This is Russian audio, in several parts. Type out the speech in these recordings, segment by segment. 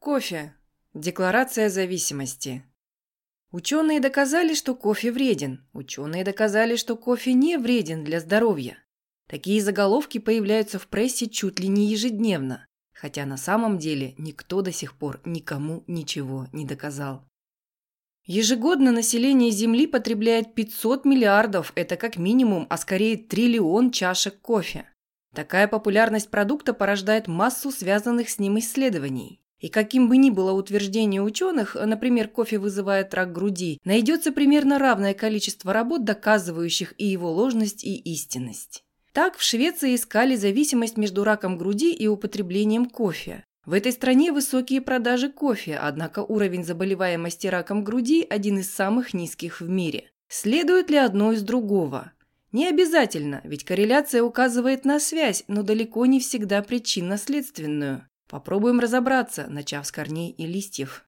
Кофе. Декларация зависимости. Ученые доказали, что кофе вреден. Ученые доказали, что кофе не вреден для здоровья. Такие заголовки появляются в прессе чуть ли не ежедневно, хотя на самом деле никто до сих пор никому ничего не доказал. Ежегодно население Земли потребляет 500 миллиардов, это как минимум, а скорее триллион чашек кофе. Такая популярность продукта порождает массу связанных с ним исследований. И каким бы ни было утверждение ученых, например, кофе вызывает рак груди, найдется примерно равное количество работ, доказывающих и его ложность, и истинность. Так, в Швеции искали зависимость между раком груди и употреблением кофе. В этой стране высокие продажи кофе, однако уровень заболеваемости раком груди один из самых низких в мире. Следует ли одно из другого? Не обязательно, ведь корреляция указывает на связь, но далеко не всегда причинно-следственную. Попробуем разобраться, начав с корней и листьев.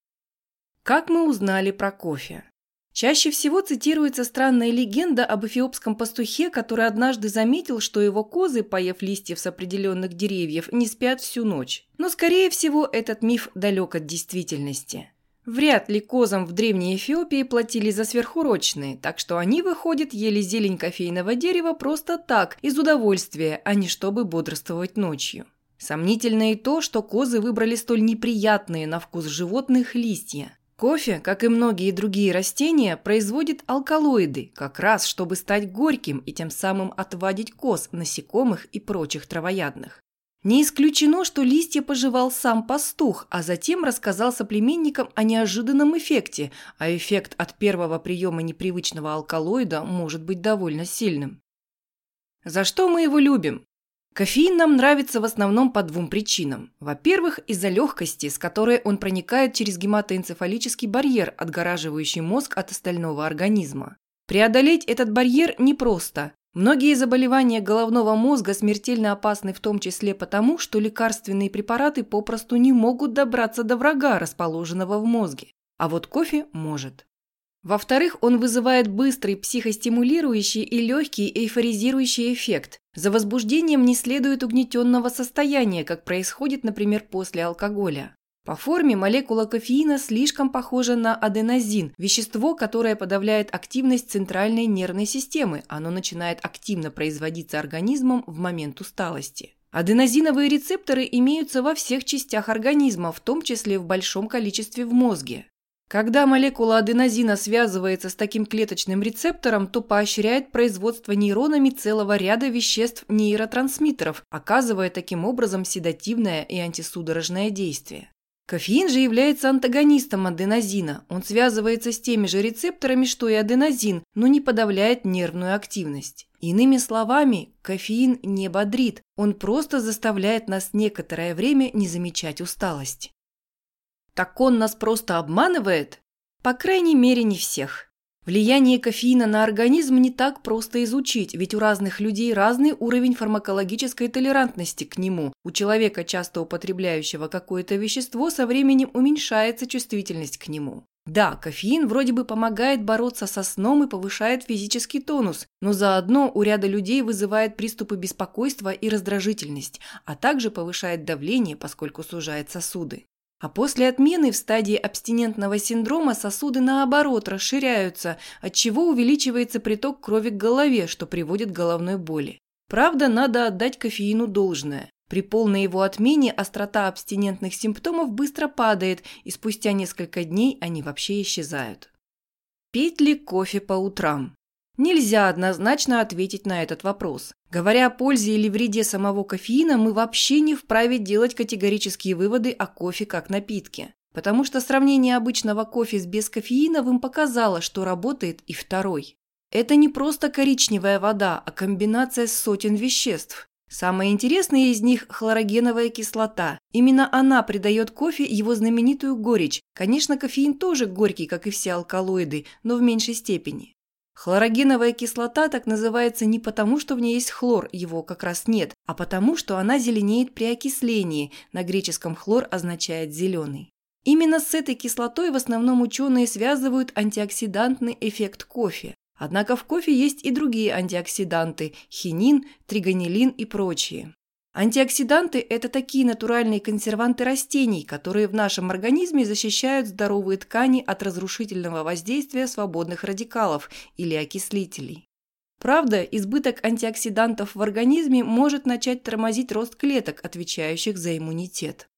Как мы узнали про кофе? Чаще всего цитируется странная легенда об эфиопском пастухе, который однажды заметил, что его козы, поев листьев с определенных деревьев, не спят всю ночь. Но, скорее всего, этот миф далек от действительности. Вряд ли козам в Древней Эфиопии платили за сверхурочные, так что они, выходят, ели зелень кофейного дерева просто так, из удовольствия, а не чтобы бодрствовать ночью. Сомнительно и то, что козы выбрали столь неприятные на вкус животных листья. Кофе, как и многие другие растения, производит алкалоиды, как раз чтобы стать горьким и тем самым отвадить коз, насекомых и прочих травоядных. Не исключено, что листья пожевал сам пастух, а затем рассказал соплеменникам о неожиданном эффекте, а эффект от первого приема непривычного алкалоида может быть довольно сильным. За что мы его любим? Кофеин нам нравится в основном по двум причинам. Во-первых, из-за легкости, с которой он проникает через гематоэнцефалический барьер, отгораживающий мозг от остального организма. Преодолеть этот барьер непросто. Многие заболевания головного мозга смертельно опасны в том числе потому, что лекарственные препараты попросту не могут добраться до врага, расположенного в мозге. А вот кофе может. Во-вторых, он вызывает быстрый психостимулирующий и легкий эйфоризирующий эффект. За возбуждением не следует угнетенного состояния, как происходит, например, после алкоголя. По форме молекула кофеина слишком похожа на аденозин, вещество, которое подавляет активность центральной нервной системы. Оно начинает активно производиться организмом в момент усталости. Аденозиновые рецепторы имеются во всех частях организма, в том числе в большом количестве в мозге. Когда молекула аденозина связывается с таким клеточным рецептором, то поощряет производство нейронами целого ряда веществ-нейротрансмиттеров, оказывая таким образом седативное и антисудорожное действие. Кофеин же является антагонистом аденозина. Он связывается с теми же рецепторами, что и аденозин, но не подавляет нервную активность. Иными словами, кофеин не бодрит, он просто заставляет нас некоторое время не замечать усталость. Так он нас просто обманывает? По крайней мере, не всех. Влияние кофеина на организм не так просто изучить, ведь у разных людей разный уровень фармакологической толерантности к нему. У человека, часто употребляющего какое-то вещество, со временем уменьшается чувствительность к нему. Да, кофеин вроде бы помогает бороться со сном и повышает физический тонус, но заодно у ряда людей вызывает приступы беспокойства и раздражительность, а также повышает давление, поскольку сужает сосуды. А после отмены в стадии абстинентного синдрома сосуды наоборот расширяются, отчего увеличивается приток крови к голове, что приводит к головной боли. Правда, надо отдать кофеину должное. При полной его отмене острота абстинентных симптомов быстро падает, и спустя несколько дней они вообще исчезают. Пить ли кофе по утрам? Нельзя однозначно ответить на этот вопрос. Говоря о пользе или вреде самого кофеина, мы вообще не вправе делать категорические выводы о кофе как напитке. Потому что сравнение обычного кофе с бескофеиновым показало, что работает и второй. Это не просто коричневая вода, а комбинация сотен веществ. Самое интересное из них – хлорогеновая кислота. Именно она придает кофе его знаменитую горечь. Конечно, кофеин тоже горький, как и все алкалоиды, но в меньшей степени. Хлорогеновая кислота так называется не потому, что в ней есть хлор, его как раз нет, а потому, что она зеленеет при окислении, на греческом хлор означает «зеленый». Именно с этой кислотой в основном ученые связывают антиоксидантный эффект кофе. Однако в кофе есть и другие антиоксиданты – хинин, тригонилин и прочие. Антиоксиданты – это такие натуральные консерванты растений, которые в нашем организме защищают здоровые ткани от разрушительного воздействия свободных радикалов или окислителей. Правда, избыток антиоксидантов в организме может начать тормозить рост клеток, отвечающих за иммунитет.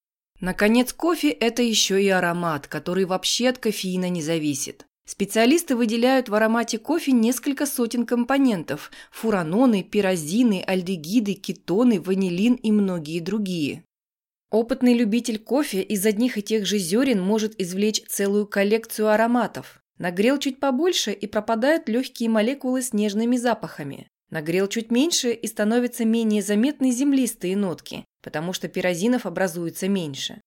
Наконец, кофе – это еще и аромат, который вообще от кофеина не зависит. Специалисты выделяют в аромате кофе несколько сотен компонентов – фураноны, пирозины, альдегиды, кетоны, ванилин и многие другие. Опытный любитель кофе из одних и тех же зерен может извлечь целую коллекцию ароматов. Нагрел чуть побольше и пропадают легкие молекулы с нежными запахами. Нагрел чуть меньше и становятся менее заметны землистые нотки, потому что пирозинов образуется меньше.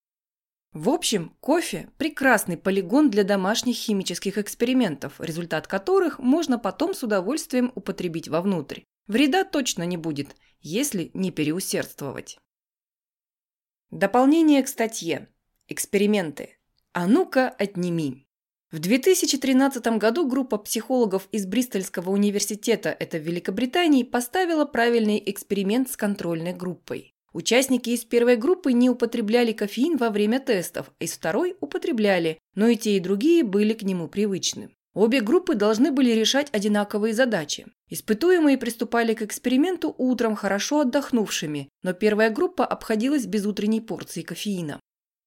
В общем, кофе – прекрасный полигон для домашних химических экспериментов, результат которых можно потом с удовольствием употребить вовнутрь. Вреда точно не будет, если не переусердствовать. Дополнение к статье. Эксперименты. А ну-ка, отними. В 2013 году группа психологов из Бристольского университета, это в Великобритании, поставила правильный эксперимент с контрольной группой. Участники из первой группы не употребляли кофеин во время тестов, а из второй употребляли, но и те, и другие были к нему привычны. Обе группы должны были решать одинаковые задачи. Испытуемые приступали к эксперименту утром хорошо отдохнувшими, но первая группа обходилась без утренней порции кофеина.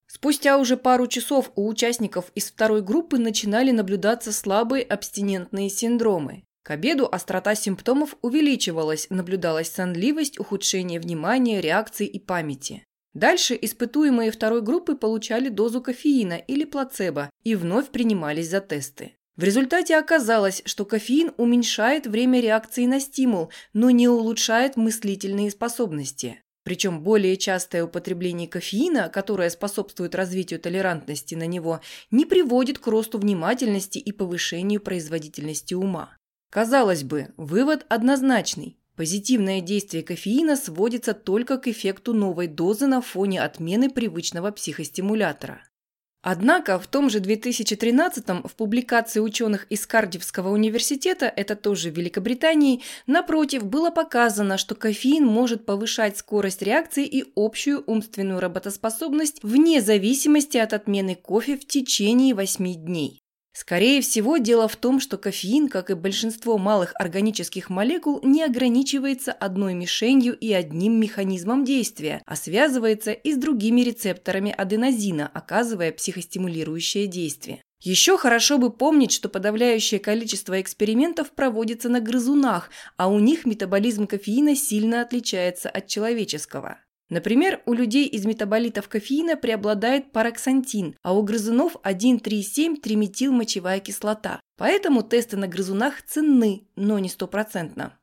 Спустя уже пару часов у участников из второй группы начинали наблюдаться слабые абстинентные синдромы. К обеду острота симптомов увеличивалась, наблюдалась сонливость, ухудшение внимания, реакции и памяти. Дальше испытуемые второй группы получали дозу кофеина или плацебо и вновь принимались за тесты. В результате оказалось, что кофеин уменьшает время реакции на стимул, но не улучшает мыслительные способности. Причем более частое употребление кофеина, которое способствует развитию толерантности на него, не приводит к росту внимательности и повышению производительности ума. Казалось бы, вывод однозначный. Позитивное действие кофеина сводится только к эффекту новой дозы на фоне отмены привычного психостимулятора. Однако в том же 2013 в публикации ученых из Кардивского университета, это тоже в Великобритании, напротив, было показано, что кофеин может повышать скорость реакции и общую умственную работоспособность вне зависимости от отмены кофе в течение 8 дней. Скорее всего, дело в том, что кофеин, как и большинство малых органических молекул, не ограничивается одной мишенью и одним механизмом действия, а связывается и с другими рецепторами аденозина, оказывая психостимулирующее действие. Еще хорошо бы помнить, что подавляющее количество экспериментов проводится на грызунах, а у них метаболизм кофеина сильно отличается от человеческого. Например, у людей из метаболитов кофеина преобладает пароксантин, а у грызунов 1,3,7-триметилмочевая кислота. Поэтому тесты на грызунах ценны, но не стопроцентно.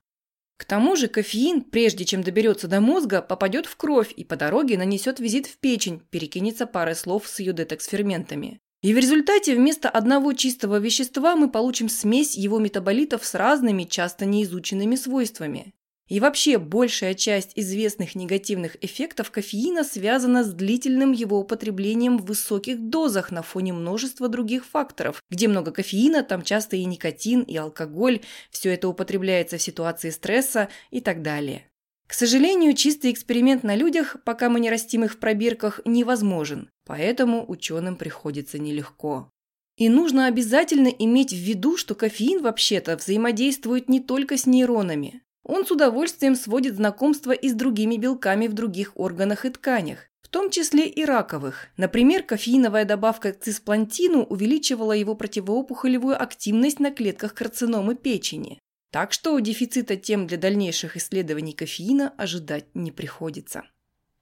К тому же кофеин, прежде чем доберется до мозга, попадет в кровь и по дороге нанесет визит в печень, перекинется парой слов с ее детокс-ферментами. И в результате вместо одного чистого вещества мы получим смесь его метаболитов с разными, часто неизученными свойствами. И вообще, большая часть известных негативных эффектов кофеина связана с длительным его употреблением в высоких дозах на фоне множества других факторов. Где много кофеина, там часто и никотин, и алкоголь, все это употребляется в ситуации стресса и так далее. К сожалению, чистый эксперимент на людях, пока мы не растим их в пробирках, невозможен, поэтому ученым приходится нелегко. И нужно обязательно иметь в виду, что кофеин вообще-то взаимодействует не только с нейронами. Он с удовольствием сводит знакомство и с другими белками в других органах и тканях, в том числе и раковых. Например, кофеиновая добавка к цисплантину увеличивала его противоопухолевую активность на клетках карциномы печени. Так что дефицита тем для дальнейших исследований кофеина ожидать не приходится.